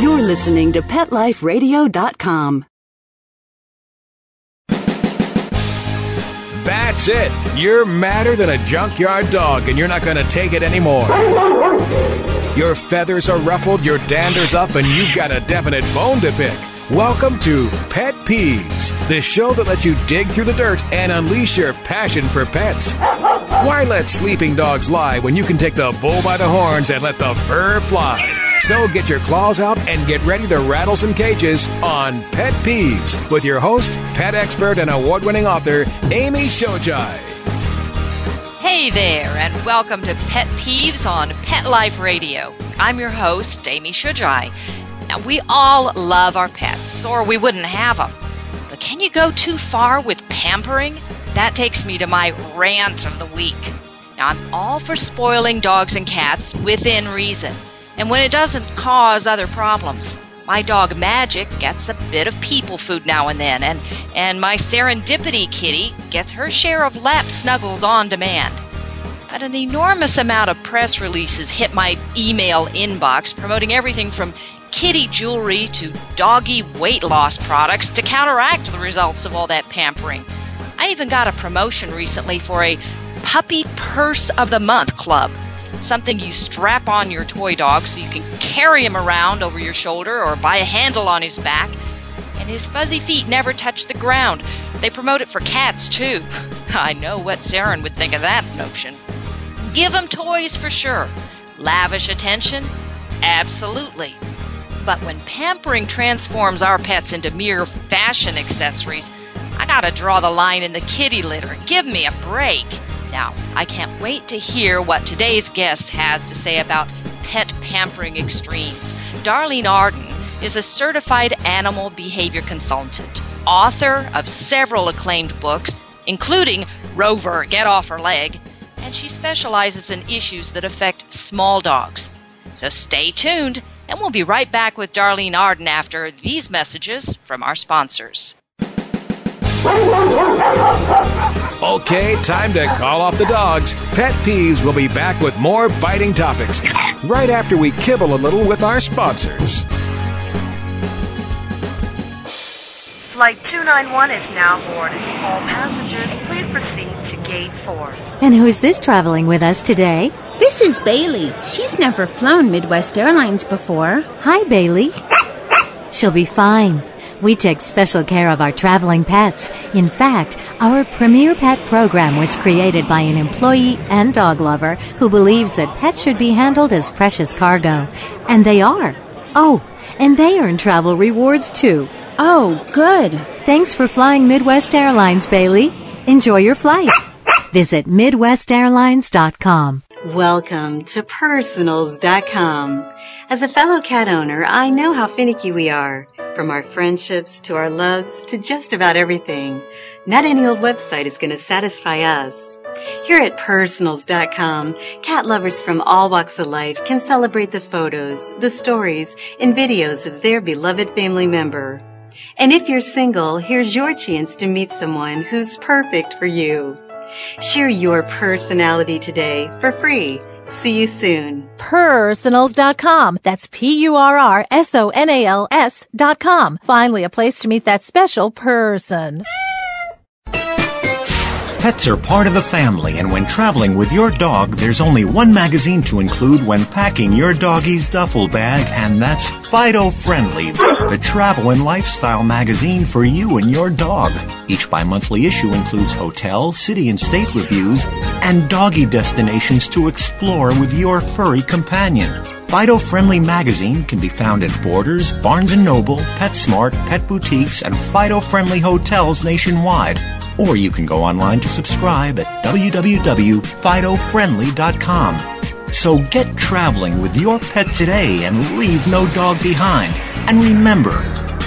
You're listening to PetLifeRadio.com. That's it. You're madder than a junkyard dog, and you're not going to take it anymore. Your feathers are ruffled, your dander's up, and you've got a definite bone to pick. Welcome to Pet Peeves, the show that lets you dig through the dirt and unleash your passion for pets. Why let sleeping dogs lie when you can take the bull by the horns and let the fur fly? So get your claws out and get ready to rattle some cages on Pet Peeves with your host, pet expert, and award winning author, Amy Shojai. Hey there, and welcome to Pet Peeves on Pet Life Radio. I'm your host, Amy Shojai. Now, we all love our pets, or we wouldn't have them. But can you go too far with pampering? That takes me to my rant of the week. Now, I'm all for spoiling dogs and cats within reason, and when it doesn't cause other problems. My dog Magic gets a bit of people food now and then, and, and my serendipity kitty gets her share of lap snuggles on demand. But an enormous amount of press releases hit my email inbox promoting everything from kitty jewelry to doggy weight loss products to counteract the results of all that pampering. I even got a promotion recently for a Puppy Purse of the Month club something you strap on your toy dog so you can carry him around over your shoulder or by a handle on his back. And his fuzzy feet never touch the ground. They promote it for cats, too. I know what Seren would think of that notion. Give them toys for sure. Lavish attention? Absolutely. But when pampering transforms our pets into mere fashion accessories, I gotta draw the line in the kitty litter. Give me a break. Now, I can't wait to hear what today's guest has to say about pet pampering extremes. Darlene Arden is a certified animal behavior consultant, author of several acclaimed books, including Rover, Get Off Her Leg, and she specializes in issues that affect small dogs. So stay tuned, and we'll be right back with Darlene Arden after these messages from our sponsors. Okay, time to call off the dogs. Pet Peeves will be back with more biting topics right after we kibble a little with our sponsors. Flight 291 is now boarded. All passengers, please proceed to gate 4. And who's this traveling with us today? This is Bailey. She's never flown Midwest Airlines before. Hi, Bailey. She'll be fine. We take special care of our traveling pets. In fact, our Premier Pet program was created by an employee and dog lover who believes that pets should be handled as precious cargo. And they are. Oh, and they earn travel rewards too. Oh, good. Thanks for flying Midwest Airlines, Bailey. Enjoy your flight. Visit MidwestAirlines.com. Welcome to Purrsonals.com. As a fellow cat owner, I know how finicky we are. From our friendships to our loves to just about everything. Not any old website is going to satisfy us. Here at Purrsonals.com, cat lovers from all walks of life can celebrate the photos, the stories, and videos of their beloved family member. And if you're single, here's your chance to meet someone who's perfect for you. Share your personality today for free. See you soon. Purrsonals.com. That's P-U-R-R-S-O-N-A-L-S dot com. Finally, a place to meet that special person. Pets are part of the family, and when traveling with your dog, there's only one magazine to include when packing your doggy's duffel bag, and that's Fido Friendly, the travel and lifestyle magazine for you and your dog. Each bi-monthly issue includes hotel, city, and state reviews, and doggy destinations to explore with your furry companion. Fido Friendly magazine can be found at Borders, Barnes & Noble, PetSmart, Pet Boutiques, and Fido Friendly hotels nationwide. Or you can go online to subscribe at www.fidofriendly.com. So get traveling with your pet today and leave no dog behind. And remember,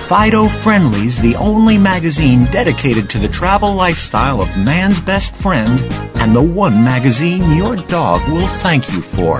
Fido Friendly's the only magazine dedicated to the travel lifestyle of man's best friend and the one magazine your dog will thank you for.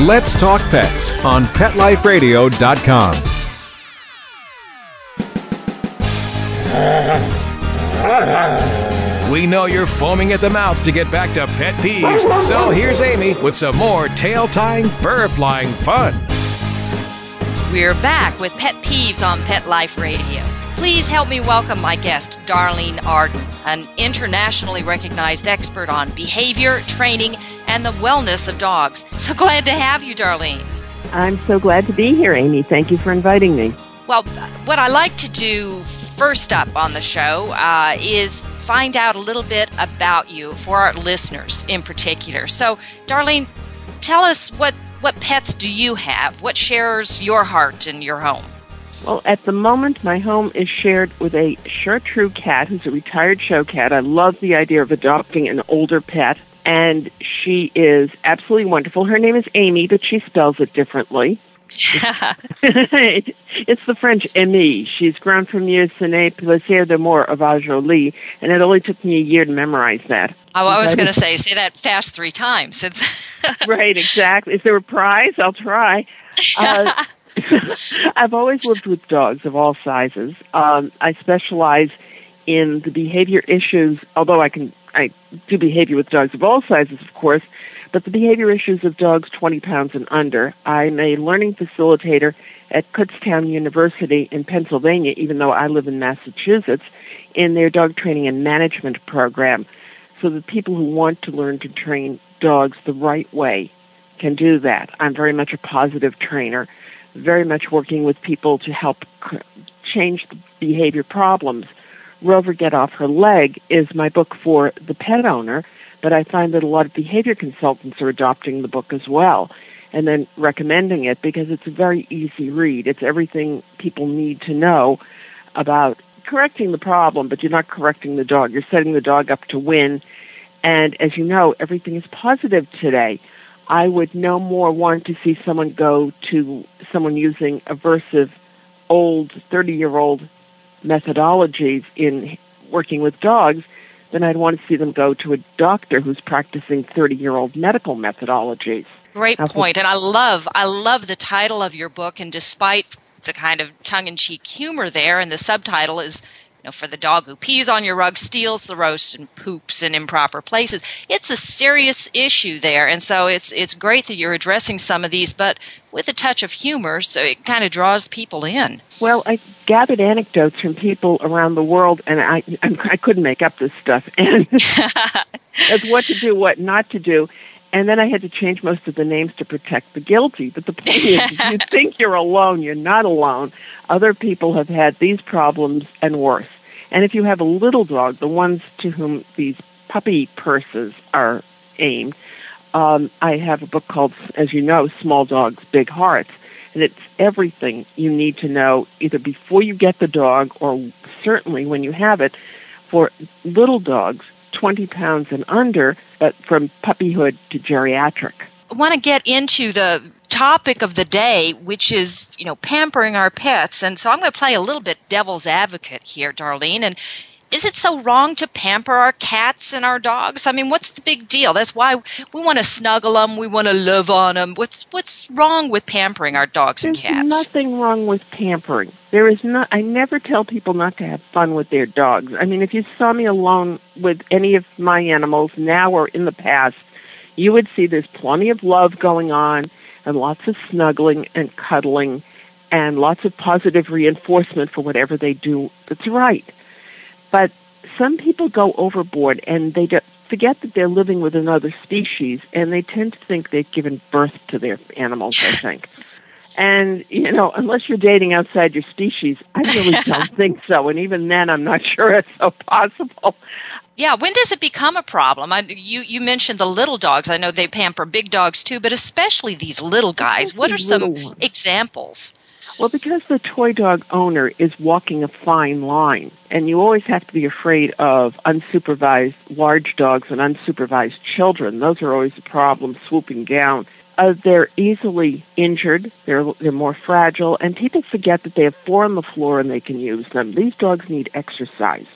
Let's Talk Pets on PetLifeRadio.com. We know you're foaming at the mouth to get back to pet peeves, so here's Amy with some more tail tying, fur flying fun. We're back with Pet Peeves on Pet Life Radio. Please help me welcome my guest, Darlene Arden, an internationally recognized expert on behavior, training, and the wellness of dogs. So glad to have you, Darlene. I'm so glad to be here, Amy. Thank you for inviting me. Well, what I like to do first up on the show uh, is find out a little bit about you for our listeners in particular. So, Darlene, tell us what, what pets do you have? What shares your heart in your home? Well, at the moment, my home is shared with a Chartreux cat who's a retired show cat. I love the idea of adopting an older pet, and she is absolutely wonderful. Her name is Amy, but she spells it differently. it's the French Amy. She's grown from years Sine Plaisir de Mort of Ajoli, and it only took me a year to memorize that. Oh, I was going to say, say that fast three times. It's right, exactly. Is there a prize? I'll try. Uh, I've always lived with dogs of all sizes. Um, I specialize in the behavior issues, although I can I do behavior with dogs of all sizes, of course, but the behavior issues of dogs 20 pounds and under. I'm a learning facilitator at Kutztown University in Pennsylvania, even though I live in Massachusetts, in their dog training and management program. So that people who want to learn to train dogs the right way can do that. I'm very much a positive trainer very much working with people to help change the behavior problems. Rover Get Off Her Leg is my book for the pet owner, but I find that a lot of behavior consultants are adopting the book as well and then recommending it because it's a very easy read. It's everything people need to know about correcting the problem, but you're not correcting the dog. You're setting the dog up to win. And as you know, everything is positive today. I would no more want to see someone go to someone using aversive, old, 30 year old methodologies in working with dogs than I'd want to see them go to a doctor who's practicing 30 year old medical methodologies. Great point. And I love, I love the title of your book. And despite the kind of tongue in cheek humor there, and the subtitle is know, for the dog who pees on your rug, steals the roast, and poops in improper places. It's a serious issue there, and so it's it's great that you're addressing some of these, but with a touch of humor, so it kind of draws people in. Well, I gathered anecdotes from people around the world, and I I couldn't make up this stuff, and as what to do, what not to do. And then I had to change most of the names to protect the guilty. But the point is, you think you're alone, you're not alone. Other people have had these problems and worse. And if you have a little dog, the ones to whom these puppy purses are aimed, um, I have a book called, as you know, Small Dogs, Big Hearts. And it's everything you need to know either before you get the dog or certainly when you have it for little dogs, 20 pounds and under, but from puppyhood to geriatric. I want to get into the topic of the day, which is, you know, pampering our pets. And so I'm going to play a little bit devil's advocate here, Darlene. And is it so wrong to pamper our cats and our dogs? I mean, what's the big deal? That's why we want to snuggle them, we want to love on them. What's what's wrong with pampering our dogs There's and cats? nothing wrong with pampering. There is not. I never tell people not to have fun with their dogs. I mean, if you saw me alone with any of my animals now or in the past, you would see there's plenty of love going on and lots of snuggling and cuddling and lots of positive reinforcement for whatever they do that's right. But some people go overboard and they forget that they're living with another species and they tend to think they've given birth to their animals, I think. And, you know, unless you're dating outside your species, I really don't think so. And even then, I'm not sure it's so possible. Yeah, when does it become a problem? I, you you mentioned the little dogs. I know they pamper big dogs too, but especially these little guys. What are some examples? Well, because the toy dog owner is walking a fine line, and you always have to be afraid of unsupervised large dogs and unsupervised children. Those are always a problem swooping down. Uh, they're easily injured. They're they're more fragile, and people forget that they have four on the floor and they can use them. These dogs need exercise.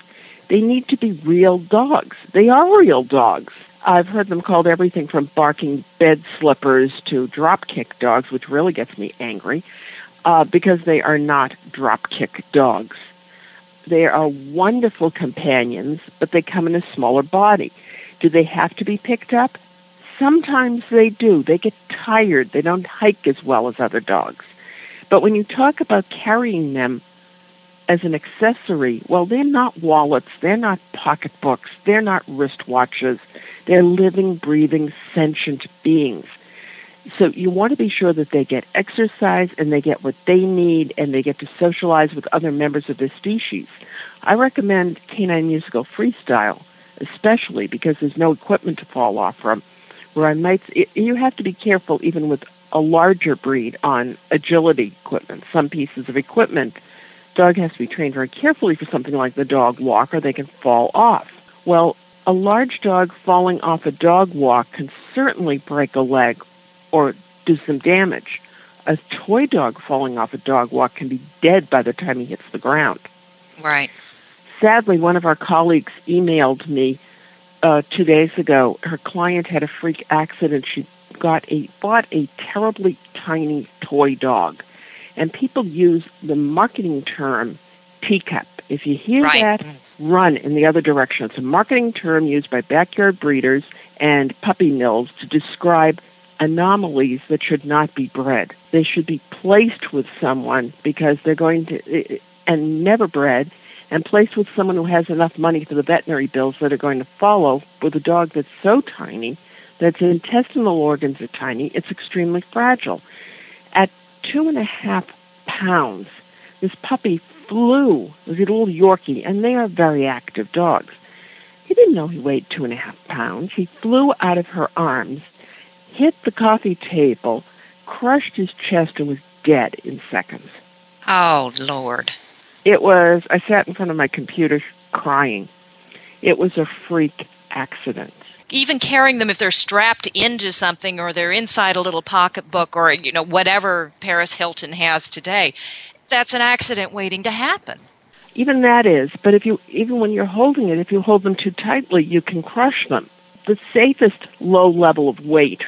They need to be real dogs. They are real dogs. I've heard them called everything from barking bed slippers to drop kick dogs, which really gets me angry uh, because they are not drop kick dogs. They are wonderful companions, but they come in a smaller body. Do they have to be picked up? Sometimes they do. They get tired. They don't hike as well as other dogs. But when you talk about carrying them as an accessory, well, they're not wallets, they're not pocketbooks, they're not wristwatches. They're living, breathing, sentient beings. So you want to be sure that they get exercise and they get what they need and they get to socialize with other members of the species. I recommend Canine Musical Freestyle, especially because there's no equipment to fall off from. Where I might, you have to be careful even with a larger breed on agility equipment. Some pieces of equipment, dog has to be trained very carefully for something like the dog walk, or they can fall off. Well, a large dog falling off a dog walk can certainly break a leg or do some damage. A toy dog falling off a dog walk can be dead by the time he hits the ground. Right. Sadly, one of our colleagues emailed me uh, two days ago. Her client had a freak accident. She got a bought a terribly tiny toy dog, and people use the marketing term teacup. If you hear right. that, mm. run in the other direction. It's a marketing term used by backyard breeders and puppy mills to describe anomalies that should not be bred. They should be placed with someone because they're going to, and never bred, and placed with someone who has enough money for the veterinary bills that are going to follow with a dog that's so tiny that its intestinal organs are tiny, it's extremely fragile. Two and a half pounds, this puppy flew, it was a little Yorkie, and they are very active dogs. He didn't know he weighed two and a half pounds. He flew out of her arms hit the coffee table, crushed his chest, and was dead in seconds. Oh, Lord. It was, I sat in front of my computer crying. It was a freak accident. Even carrying them if they're strapped into something or they're inside a little pocketbook or, you know, whatever Paris Hilton has today, that's an accident waiting to happen. Even that is, but if you, even when you're holding it, if you hold them too tightly, you can crush them. The safest low level of weight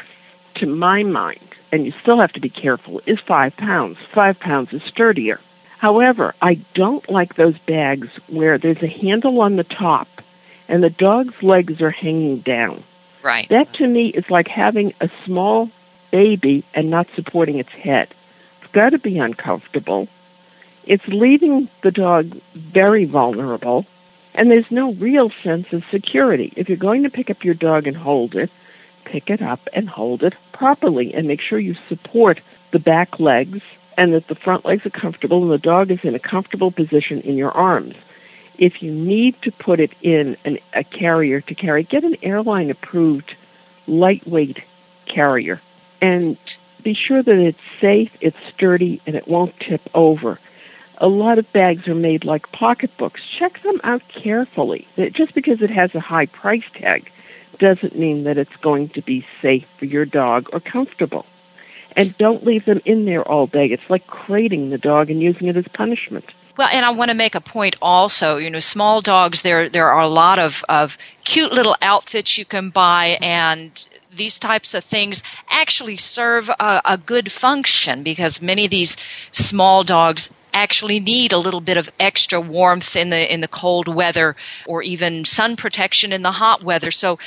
to my mind, and you still have to be careful, is five pounds. Five pounds is sturdier. However, I don't like those bags where there's a handle on the top and the dog's legs are hanging down. Right. That to me is like having a small baby and not supporting its head. It's got to be uncomfortable. It's leaving the dog very vulnerable, and there's no real sense of security. If you're going to pick up your dog and hold it, pick it up and hold it properly and make sure you support the back legs and that the front legs are comfortable and the dog is in a comfortable position in your arms. If you need to put it in an, a carrier to carry, get an airline approved lightweight carrier and be sure that it's safe, it's sturdy, and it won't tip over. A lot of bags are made like pocketbooks. Check them out carefully. Just because it has a high price tag doesn't mean that it's going to be safe for your dog or comfortable. And don't leave them in there all day. It's like crating the dog and using it as punishment. Well, and I want to make a point also. You know, small dogs. There, there are a lot of of cute little outfits you can buy, and these types of things actually serve a, a good function because many of these small dogs actually need a little bit of extra warmth in the in the cold weather or even sun protection in the hot weather so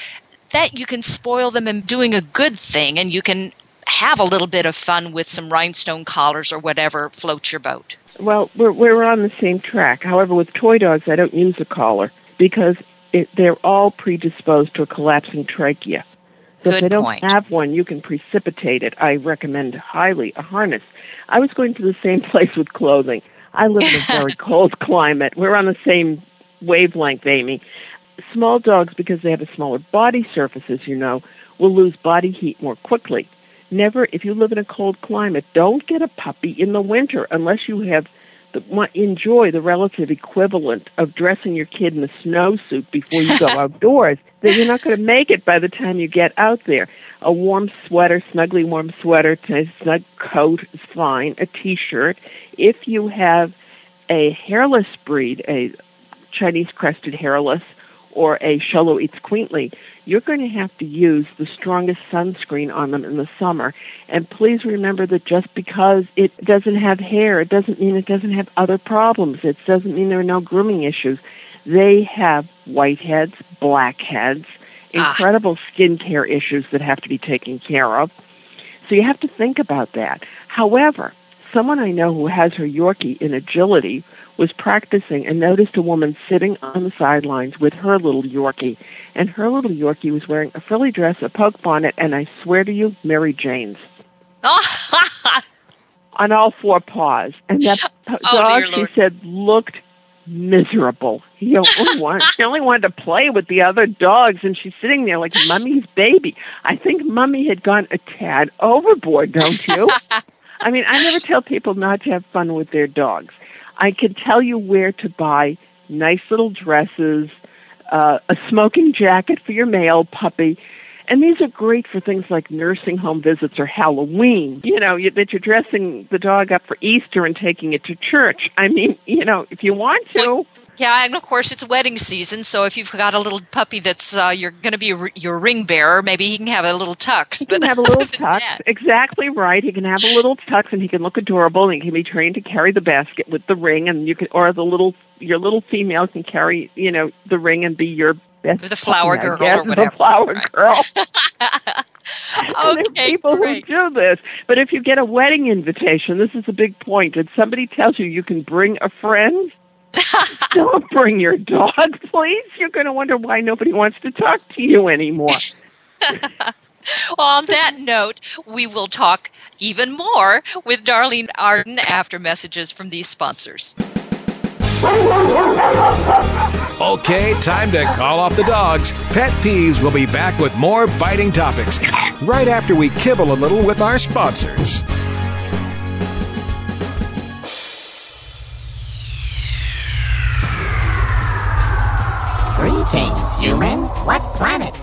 that you can spoil them in doing a good thing and you can have a little bit of fun with some rhinestone collars or whatever floats your boat. Well, we're we're on the same track. However, with toy dogs, I don't use a collar because it, they're all predisposed to a collapsing trachea. So Good if they don't have one, you can precipitate it. I recommend highly a harness. I was going to the same place with clothing. I live in a very cold climate. We're on the same wavelength, Amy. small dogs, because they have a smaller body surface, as you know, will lose body heat more quickly. Never, if you live in a cold climate, don't get a puppy in the winter unless you have the, enjoy the relative equivalent of dressing your kid in a snowsuit before you go outdoors. Then you're not going to make it by the time you get out there. A warm sweater, snugly warm sweater, a snug coat is fine. A t-shirt. If you have a hairless breed, a Chinese crested hairless, or a Xoloitzcuintli, you're going to have to use the strongest sunscreen on them in the summer. And please remember that just because it doesn't have hair, it doesn't mean it doesn't have other problems. It doesn't mean there are no grooming issues. They have whiteheads, blackheads, ah. incredible skin care issues that have to be taken care of. So you have to think about that. However, someone I know who has her Yorkie in agility was practicing and noticed a woman sitting on the sidelines with her little Yorkie. And her little Yorkie was wearing a frilly dress, a poke bonnet, and I swear to you, Mary Jane's. on all four paws. And that oh, dog, she said, looked miserable. He only, wanted, he only wanted to play with the other dogs, and she's sitting there like Mummy's baby. I think Mummy had gone a tad overboard, don't you? I mean, I never tell people not to have fun with their dogs. I can tell you where to buy nice little dresses, uh, a smoking jacket for your male puppy. And these are great for things like nursing home visits or Halloween. You know, you, that you're dressing the dog up for Easter and taking it to church. I mean, you know, if you want to. Yeah, and of course it's wedding season, so if you've got a little puppy that's uh, you're going to be your ring bearer, maybe he can have a little tux. He can have a little tux. Exactly right. He can have a little tux, and he can look adorable. And he can be trained to carry the basket with the ring, and you can, or the little your little female can carry, you know, the ring and be your best. The flower girl or whatever. The flower right. girl. okay, people great. who do this. But if you get a wedding invitation, this is a big point. And somebody tells you you can bring a friend, don't bring your dog, please. You're going to wonder why nobody wants to talk to you anymore. on that note, we will talk even more with Darlene Arden after messages from these sponsors. Okay, time to call off the dogs. Pet Peeves will be back with more biting topics right after we kibble a little with our sponsors. Human. What planet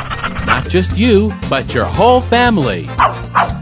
Not just you, but your whole family.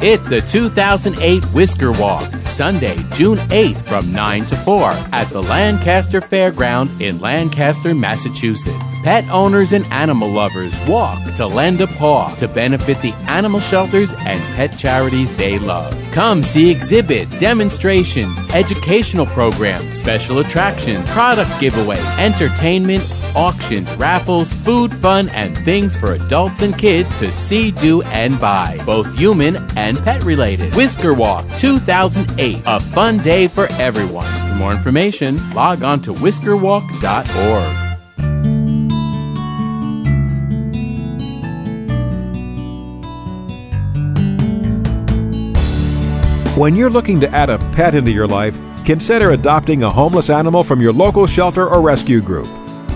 It's the 2008 Whisker Walk, Sunday, June 8th from 9 to 4 at the Lancaster Fairground in Lancaster, Massachusetts. Pet owners and animal lovers walk to lend a paw to benefit the animal shelters and pet charities they love. Come see exhibits, demonstrations, educational programs, special attractions, product giveaways, entertainment, auctions, raffles, food, fun, and things for adults and kids to see, do, and buy, both human and pet related. Whisker Walk 2008, a fun day for everyone. For more information, log on to whiskerwalk.org. When you're looking to add a pet into your life, consider adopting a homeless animal from your local shelter or rescue group.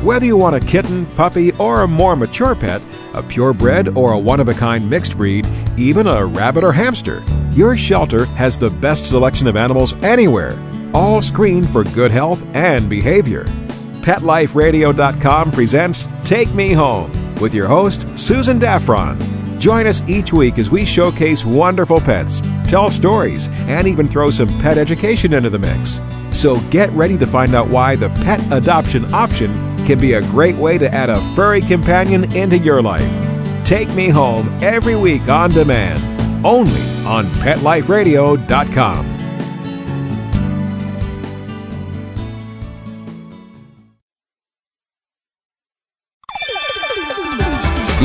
Whether you want a kitten, puppy, or a more mature pet, a purebred or a one of a kind mixed breed, even a rabbit or hamster, your shelter has the best selection of animals anywhere, all screened for good health and behavior. PetLifeRadio.com presents Take Me Home with your host, Susan Daffron. Join us each week as we showcase wonderful pets, tell stories, and even throw some pet education into the mix. So get ready to find out why the pet adoption option can be a great way to add a furry companion into your life. Take Me Home every week on demand, only on PetLifeRadio.com.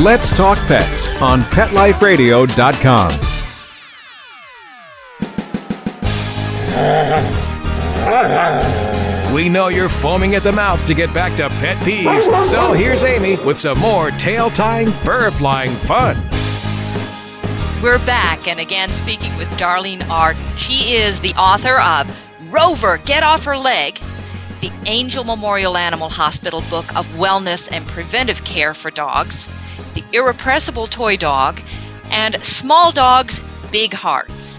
Let's Talk Pets on PetLifeRadio.com. We know you're foaming at the mouth to get back to pet peeves, so here's Amy with some more tail tying, fur flying fun. We're back, and again speaking with Darlene Arden. She is the author of Rover, Get Off Her Leg, the Angel Memorial Animal Hospital book of wellness and preventive care for dogs, the Irrepressible Toy Dog, and Small Dogs, Big Hearts.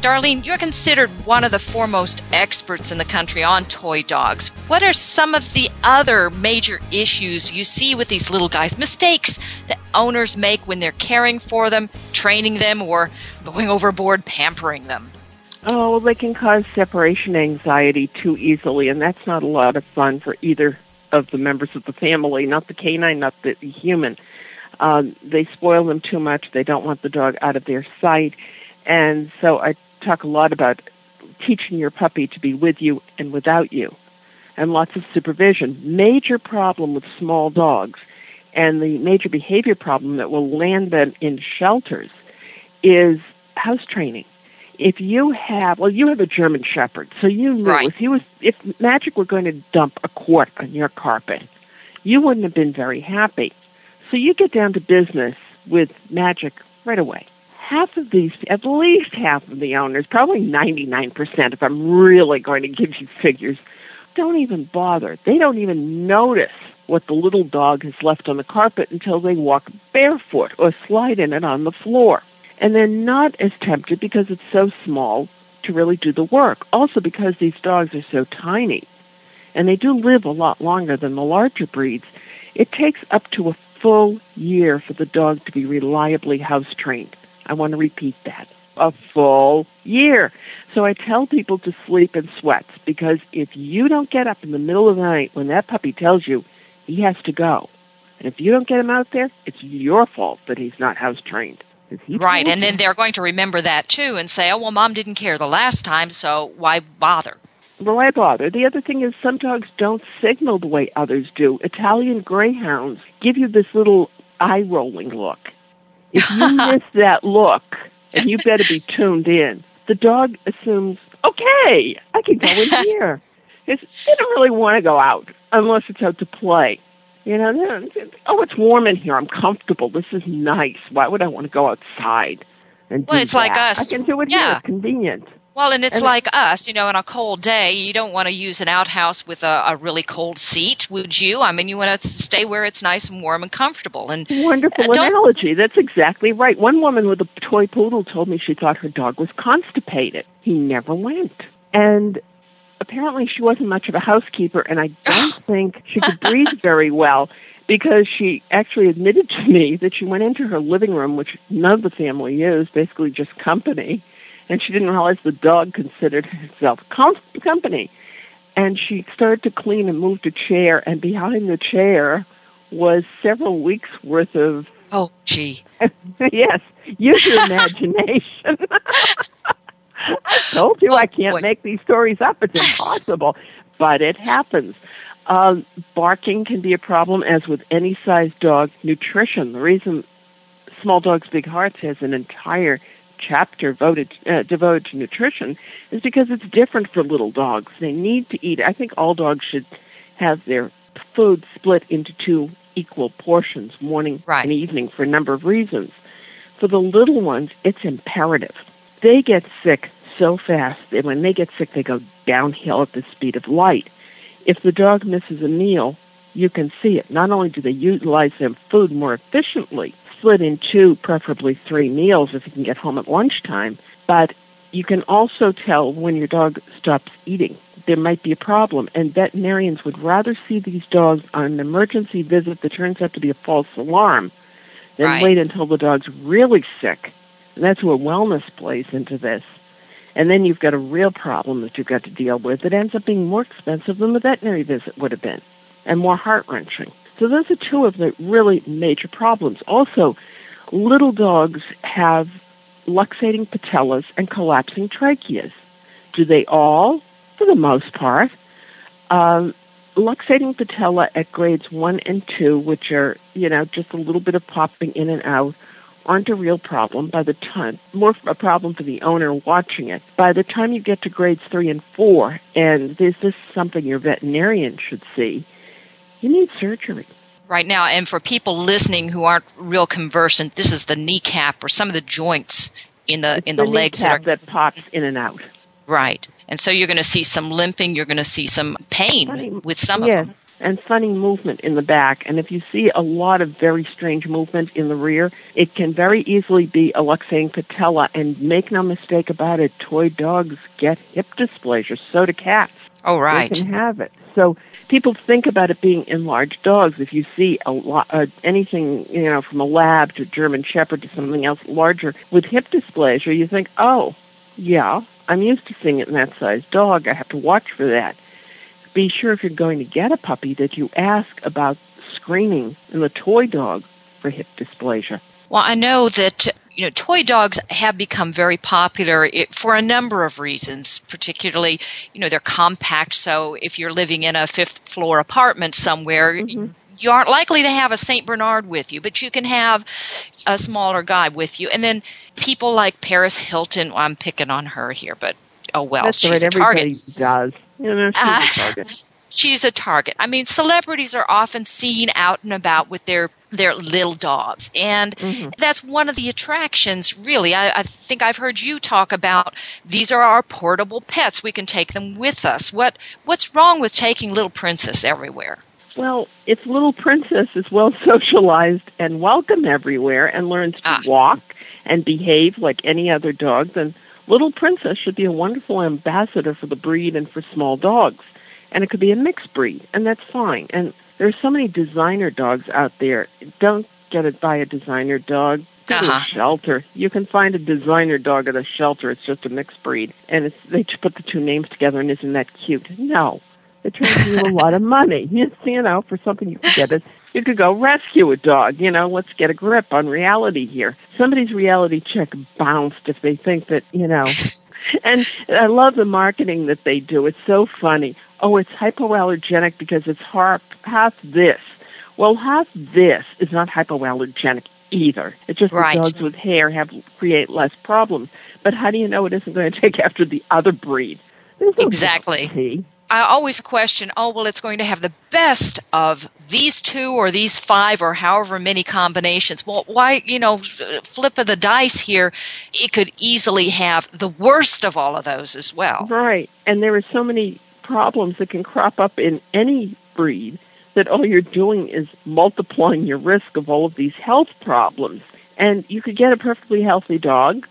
Darlene, you're considered one of the foremost experts in the country on toy dogs. What are some of the other major issues you see with these little guys? Mistakes that owners make when they're caring for them, training them, or going overboard pampering them? Oh, well, they can cause separation anxiety too easily, and that's not a lot of fun for either of the members of the family, not the canine, not the human. Um, they spoil them too much. They don't want the dog out of their sight. And so I talk a lot about teaching your puppy to be with you and without you, and lots of supervision. Major problem with small dogs, and the major behavior problem that will land them in shelters is house training. If you have, well, you have a German Shepherd, so you knew Right. if he was, if Magic were going to dump a quart on your carpet, you wouldn't have been very happy. So you get down to business with Magic right away half of these, at least half of the owners, probably 99%, if I'm really going to give you figures, don't even bother. They don't even notice what the little dog has left on the carpet until they walk barefoot or slide in it on the floor. And they're not as tempted because it's so small to really do the work. Also because these dogs are so tiny and they do live a lot longer than the larger breeds, it takes up to a full year for the dog to be reliably house trained. I want to repeat that. A full year. So I tell people to sleep in sweats because if you don't get up in the middle of the night when that puppy tells you he has to go, and if you don't get him out there, it's your fault that he's not house trained. Right, and then they're going to remember that too and say, oh, well, mom didn't care the last time, so why bother? Well, why bother? The other thing is some dogs don't signal the way others do. Italian greyhounds give you this little eye rolling look. If you miss that look, and you better be tuned in, the dog assumes, okay, I can go in here. It's, they don't really want to go out unless it's out to play. You know, oh, it's warm in here. I'm comfortable. This is nice. Why would I want to go outside? And Well, it's like us. I can do it Yeah. here. It's convenient. Well, and it's And- like us, you know, on a cold day, you don't want to use an outhouse with a, a really cold seat, would you? I mean, you want to stay where it's nice and warm and comfortable. And Wonderful Uh, analogy. That's exactly right. One woman with a toy poodle told me she thought her dog was constipated. He never went. And apparently she wasn't much of a housekeeper, and I don't think she could breathe very well because she actually admitted to me that she went into her living room, which none of the family used, basically just company, and she didn't realize the dog considered herself com- company. And she started to clean and moved a chair, and behind the chair was several weeks worth of oh, gee, yes, use your imagination. I told you I can't make these stories up. It's impossible, but it happens. Um, barking can be a problem, as with any size dog. Nutrition. The reason Small Dogs Big Hearts has an entire chapter voted, uh, devoted to nutrition is because it's different for little dogs. They need to eat. I think all dogs should have their food split into two equal portions, morning and evening, for a number of reasons. For the little ones, it's imperative. They get sick so fast that when they get sick, they go downhill at the speed of light. If the dog misses a meal, you can see it. Not only do they utilize their food more efficiently, split in two, preferably three meals if you can get home at lunchtime, but you can also tell when your dog stops eating. There might be a problem, and veterinarians would rather see these dogs on an emergency visit that turns out to be a false alarm Then Right. wait until the dog's really sick. And that's where wellness plays into this. And then you've got a real problem that you've got to deal with that ends up being more expensive than the veterinary visit would have been and more heart wrenching. So those are two of the really major problems. Also, little dogs have luxating patellas and collapsing tracheas. Do they all? For the most part. Um, luxating patella at grades one and two, which are, you know, just a little bit of popping in and out, aren't a real problem by the time, more a problem for the owner watching it. By the time you get to grades three and four, and this is something your veterinarian should see, you need surgery. Right now, and for people listening who aren't real conversant, this is the kneecap or some of the joints in the in the, legs that are that pops in and out. right. And so you're going to see some limping. You're going to see some pain with some yes, of them. and funny movement in the back. And if you see a lot of very strange movement in the rear, it can very easily be a luxating patella. And make no mistake about it, toy dogs get hip dysplasia. So do cats. Oh, right. They can have it. So people think about it being in large dogs. If you see a lot, uh, anything, you know, from a lab to German Shepherd to something else larger with hip dysplasia, you think, oh, yeah, I'm used to seeing it in that size dog. I have to watch for that. Be sure if you're going to get a puppy that you ask about screening in the toy dog for hip dysplasia. Well, I know that you know toy dogs have become very popular for a number of reasons. Particularly, you know, they're compact. So if you're living in a fifth floor apartment somewhere, you aren't likely to have a Saint Bernard with you, but you can have a smaller guy with you. And then people like Paris Hilton. Well, I'm picking on her here, but oh well, That's she's right. a target. Everybody does. You know, she's Ah. a target. She's a target. I mean, celebrities are often seen out and about with their their little dogs, and that's one of the attractions. Really, I, I think I've heard you talk about these are our portable pets. We can take them with us. What what's wrong with taking little princess everywhere? Well, if little princess is well socialized and welcome everywhere and learns to Ah. walk and behave like any other dog, then little princess should be a wonderful ambassador for the breed and for small dogs. And it could be a mixed breed, and that's fine. And there's so many designer dogs out there. Don't get it by a designer dog. Go to Uh-huh. a shelter. You can find a designer dog at a shelter. It's just a mixed breed, and it's, they just put the two names together. And isn't that cute? No, it turns you a lot of money. You know, for something you could get it. You could go rescue a dog. You know, let's get a grip on reality here. Somebody's reality check bounced if they think that you know. And I love the marketing that they do. It's so funny. Oh, it's hypoallergenic because it's half, half this. Well, half this is not hypoallergenic either. It just Right. dogs with hair have create less problems. But how do you know it isn't going to take after the other breed? No Exactly. guarantee. I always question, oh, well, it's going to have the best of these two or these five or however many combinations. Well, why, you know, flip of the dice here, it could easily have the worst of all of those as well. Right. And there are so many problems that can crop up in any breed that all you're doing is multiplying your risk of all of these health problems. And you could get a perfectly healthy dog,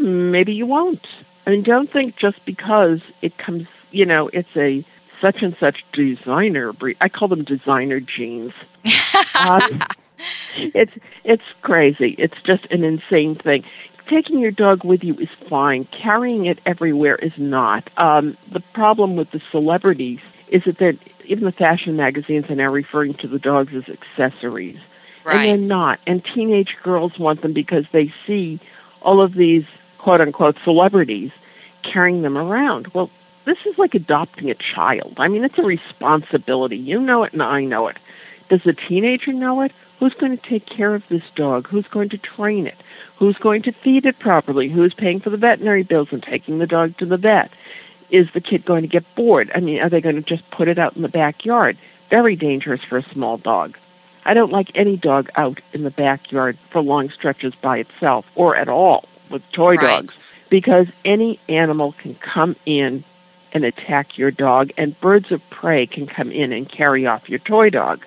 maybe you won't. I mean, don't think just because it comes, you know, it's a such and such designer breed. I call them designer genes. Um, it's it's crazy. It's just an insane thing. Taking your dog with you is fine. Carrying it everywhere is not. Um, the problem with the celebrities is that they're even the fashion magazines are now referring to the dogs as accessories, and they're not. And teenage girls want them because they see all of these quote unquote celebrities carrying them around. Well, this is like adopting a child. I mean, it's a responsibility. You know it, and I know it. Does the teenager know it? Who's going to take care of this dog? Who's going to train it? Who's going to feed it properly? Who's paying for the veterinary bills and taking the dog to the vet? Is the kid going to get bored? I mean, are they going to just put it out in the backyard? Very dangerous for a small dog. I don't like any dog out in the backyard for long stretches by itself or at all with toy Right. dogs because any animal can come in and attack your dog and birds of prey can come in and carry off your toy dog.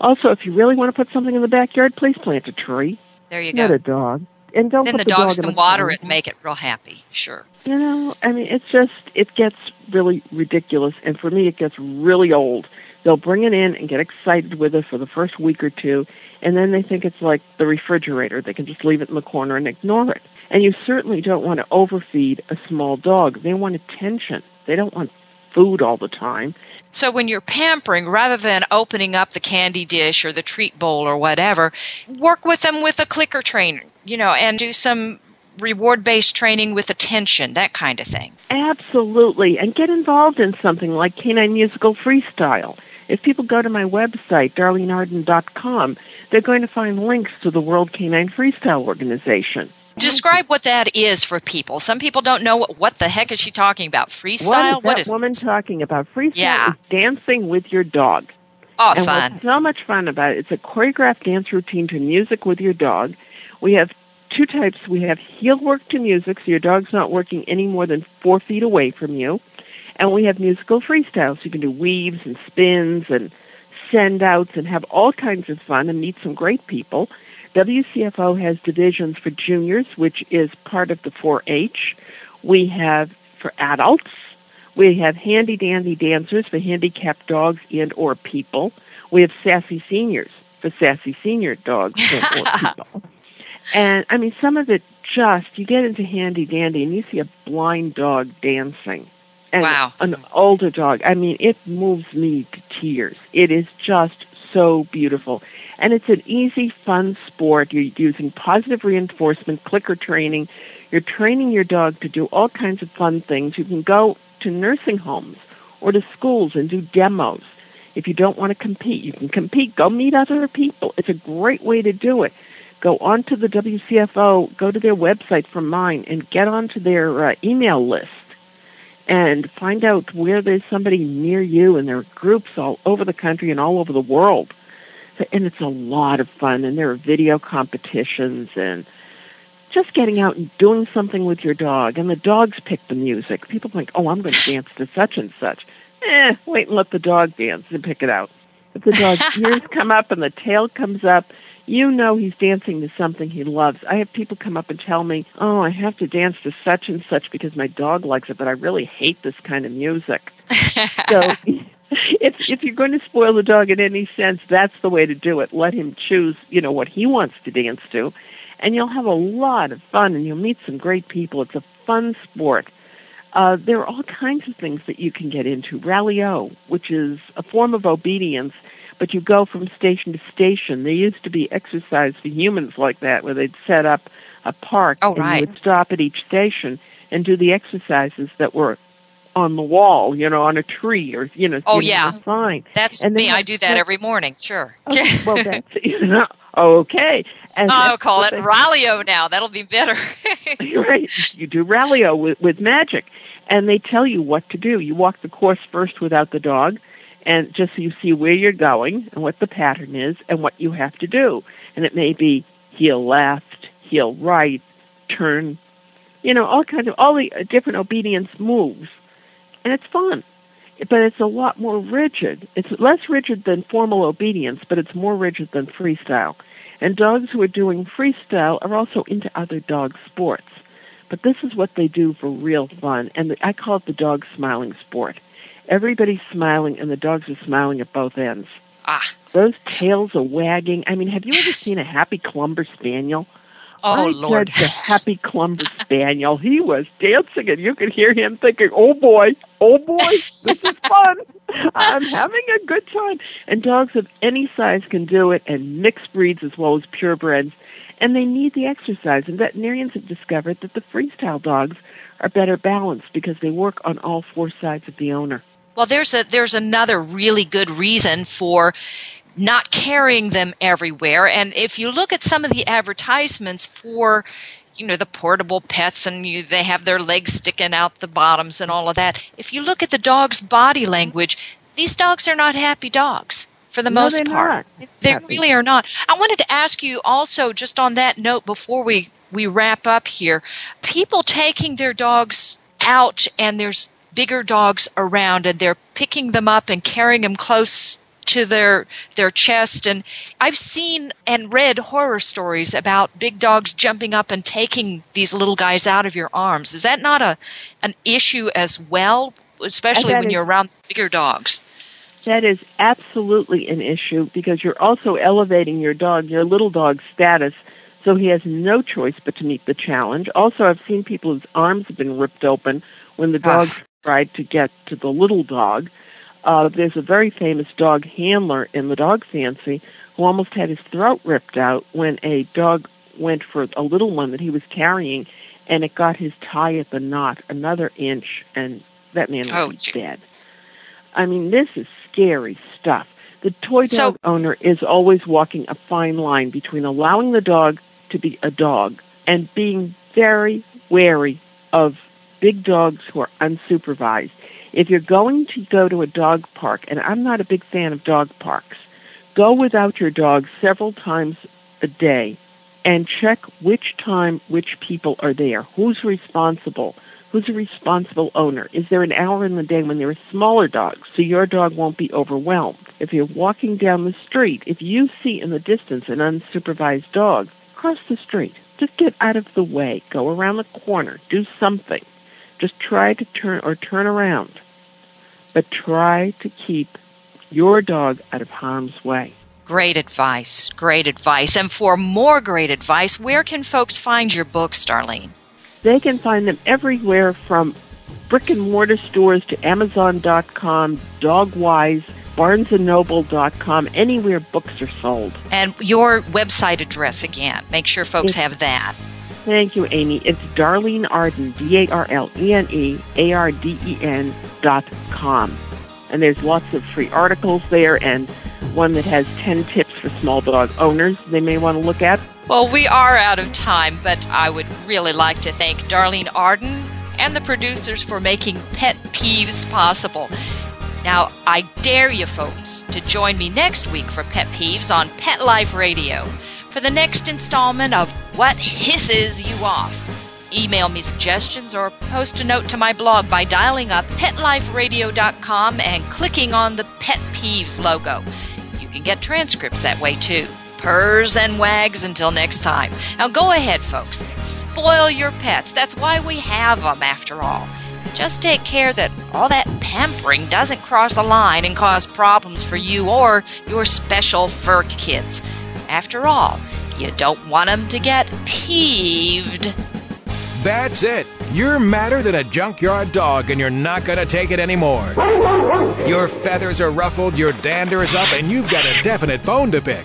Also, if you really want to put something in the backyard, please plant a tree, There you not go. a dog. And don't Then put the the dogs dog can water it and make it real happy. Sure. You know, I mean, it's just, it gets really ridiculous. And for me, it gets really old They'll bring it in and get excited with it for the first week or two, and then they think it's like the refrigerator. They can just leave it in the corner and ignore it. And you certainly don't want to overfeed a small dog. They want attention. They don't want food all the time. So when you're pampering, rather than opening up the candy dish or the treat bowl or whatever, work with them with a clicker trainer, you know, and do some reward based training with attention, that kind of thing. Absolutely. And get involved in something like Canine Musical Freestyle. If people go to my website, darlenearden.com, they're going to find links to the World Canine Freestyle Organization. Describe what that is for people. Some people don't know what, what the heck is she talking about. Freestyle? What is what that is woman talking about? Freestyle Yeah. is dancing with your dog. Oh, and fun. What's so much fun about it, it's a choreographed dance routine to music with your dog. We have two types. We have heel work to music, so your dog's not working any more than four feet away from you. And we have musical freestyle, so you can do weaves and spins and send outs and have all kinds of fun and meet some great people. WCFO has divisions for juniors, which is part of the 4-H. We have for adults. We have handy dandy dancers for handicapped dogs and or people. We have sassy seniors for sassy senior dogs and or people. And I mean, some of it just you get into handy dandy and you see a blind dog dancing. And Wow. an older dog. I mean, it moves me to tears. It is just so beautiful. And it's an easy, fun sport. You're using positive reinforcement, clicker training. You're training your dog to do all kinds of fun things. You can go to nursing homes or to schools and do demos. If you don't want to compete, you can compete. Go meet other people. It's a great way to do it. Go onto the WCFO, go to their website from mine, and get onto their uh, email list and find out where there's somebody near you. And there are groups all over the country and all over the world. And it's a lot of fun. And there are video competitions and just getting out and doing something with your dog. And the dogs pick the music. People think, oh, I'm going to dance to such and such. Eh, wait and let the dog dance and pick it out. If the dog's ears come up and the tail comes up, you know he's dancing to something he loves. I have people come up and tell me, oh, I have to dance to such and such because my dog likes it, but I really hate this kind of music. so if if you're going to spoil the dog in any sense, that's the way to do it. Let him choose, you know, what he wants to dance to, and you'll have a lot of fun and you'll meet some great people. It's a fun sport. Uh, there are all kinds of things that you can get into. Rally-O, which is a form of obedience, but you go from station to station. There used to be exercise for humans like that, where they'd set up a park Oh, and right. you would stop at each station and do the exercises that were on the wall, you know, on a tree or you know, Oh, you yeah. sign. That's And me. I do that every morning. Sure. Okay, well, that's you know, okay. And oh, I'll call it Rallyo now. That'll be better. right. You do Rallyo with, with magic, and they tell you what to do. You walk the course first without the dog, and just so you see where you're going and what the pattern is and what you have to do. And it may be heel left, heel right, turn, you know, all kinds of all the uh, different obedience moves, and it's fun. But it's a lot more rigid. It's less rigid than formal obedience, but it's more rigid than freestyle. And dogs who are doing freestyle are also into other dog sports. But this is what they do for real fun, and I call it the dog smiling sport. Everybody's smiling, and the dogs are smiling at both ends. Ah. Those tails are wagging. I mean, have you ever seen a happy Clumber Spaniel? Oh, I Lord. judged a happy Clumber Spaniel. He was dancing, and you could hear him thinking, "Oh boy, oh boy, this is fun. I'm having a good time." And dogs of any size can do it, and mixed breeds as well as purebreds, and they need the exercise. And veterinarians have discovered that the freestyle dogs are better balanced because they work on all four sides of the owner. Well, there's a there's another really good reason for not carrying them everywhere. And if you look at some of the advertisements for you know the portable pets and you, they have their legs sticking out the bottoms and all of that. If you look at the dog's body language, these dogs are not happy dogs for the No, most part. not. They Happy. really are not. I wanted to ask you also, just on that note, before we, we wrap up here, people taking their dogs out and there's bigger dogs around and they're picking them up and carrying them close to their their chest and I've seen and read horror stories about big dogs jumping up and taking these little guys out of your arms. Is that not a an issue as well, especially when is- you're around bigger dogs? That is absolutely an issue because you're also elevating your dog, your little dog's status, so he has no choice but to meet the challenge. Also, I've seen people whose arms have been ripped open when the dog Ah. Tried to get to the little dog. Uh, there's a very famous dog handler in the dog fancy who almost had his throat ripped out when a dog went for a little one that he was carrying, and it got his tie at the knot another inch, and that man Oh, was dead. I mean, this is scary stuff. The toy So- dog owner is always walking a fine line between allowing the dog to be a dog and being very wary of big dogs who are unsupervised. If you're going to go to a dog park, and I'm not a big fan of dog parks, go without your dog several times a day and check which time which people are there. Who's responsible? Who's a responsible owner? Is there an hour in the day when there are smaller dogs so your dog won't be overwhelmed? If you're walking down the street, if you see in the distance an unsupervised dog, cross the street. Just get out of the way. Go around the corner. Do something. Just try to turn or turn around. But try to keep your dog out of harm's way. Great advice. Great advice. And for more great advice, where can folks find your books, Darlene? They can find them everywhere from brick and mortar stores to Amazon.com, Dogwise, BarnesandNoble.com, anywhere books are sold. And your website address again. Make sure folks Yes. have that. Thank you, Amy. It's Darlene Arden, D A R L E N E A R D E N dot com. And there's lots of free articles there and one that has 10 tips for small dog owners they may want to look at. Well, we are out of time, but I would really like to thank Darlene Arden and the producers for making Pet Peeves possible. Now, I dare you folks to join me next week for Pet Peeves on Pet Life Radio for the next installment of What Hisses You Off. Email me suggestions or post a note to my blog by dialing up petliferadio.com and clicking on the Pet Peeves logo. You can get transcripts that way too. Purrs and wags until next time. Now go ahead, folks. Spoil your pets. That's why we have them, after all. Just take care that all that pampering doesn't cross the line and cause problems for you or your special fur kids. After all, you don't want them to get peeved. That's it. You're madder than a junkyard dog and you're not going to take it anymore. Your feathers are ruffled, your dander is up, and you've got a definite bone to pick.